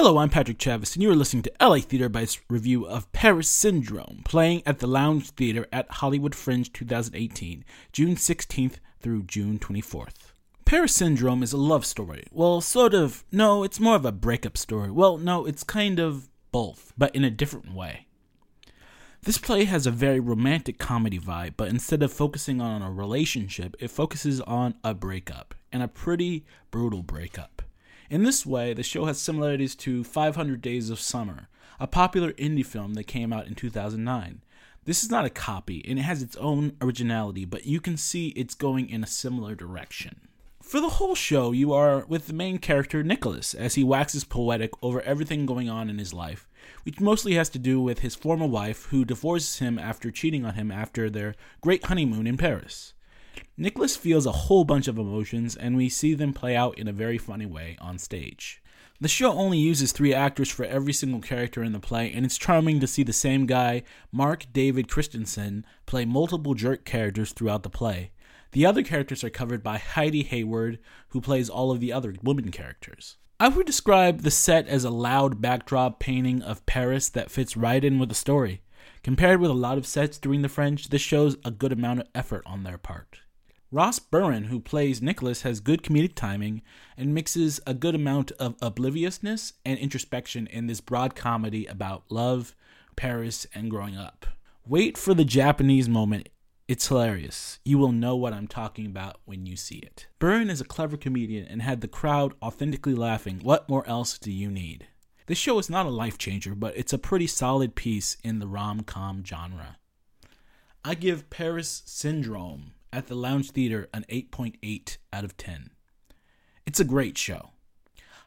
Hello, I'm Patrick Chavis, and you are listening to LA Theater Bites review of Paris Syndrome, playing at the Lounge Theater at Hollywood Fringe 2018, June 16th through June 24th. Paris Syndrome is a love story. Well, sort of. No, it's more of a breakup story. Well, no, it's kind of both, but in a different way. This play has a very romantic comedy vibe, but instead of focusing on a relationship, it focuses on a breakup, and a pretty brutal breakup. In this way, the show has similarities to 500 Days of Summer, a popular indie film that came out in 2009. This is not a copy, and it has its own originality, but you can see it's going in a similar direction. For the whole show, you are with the main character, Nicholas, as he waxes poetic over everything going on in his life, which mostly has to do with his former wife, who divorces him after cheating on him after their great honeymoon in Paris. Nicholas feels a whole bunch of emotions, and we see them play out in a very funny way on stage. The show only uses three actors for every single character in the play, and it's charming to see the same guy, Mark David Christensen, play multiple jerk characters throughout the play. The other characters are covered by Heidi Hayward, who plays all of the other women characters. I would describe the set as a loud backdrop painting of Paris that fits right in with the story. Compared with a lot of sets during the Fringe, this shows a good amount of effort on their part. Ross Buran, who plays Nicholas, has good comedic timing and mixes a good amount of obliviousness and introspection in this broad comedy about love, Paris, and growing up. Wait for the Japanese moment. It's hilarious. You will know what I'm talking about when you see it. Byrne is a clever comedian and had the crowd authentically laughing. What more else do you need? This show is not a life changer, but it's a pretty solid piece in the rom com genre. I give Paris Syndrome at the Lounge Theater an 8.8 out of 10. It's a great show.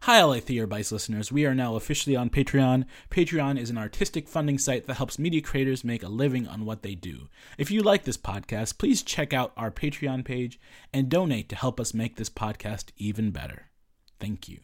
Hi, LA Theater Bites listeners. We are now officially on Patreon. Patreon is an artistic funding site that helps media creators make a living on what they do. If you like this podcast, please check out our Patreon page and donate to help us make this podcast even better. Thank you.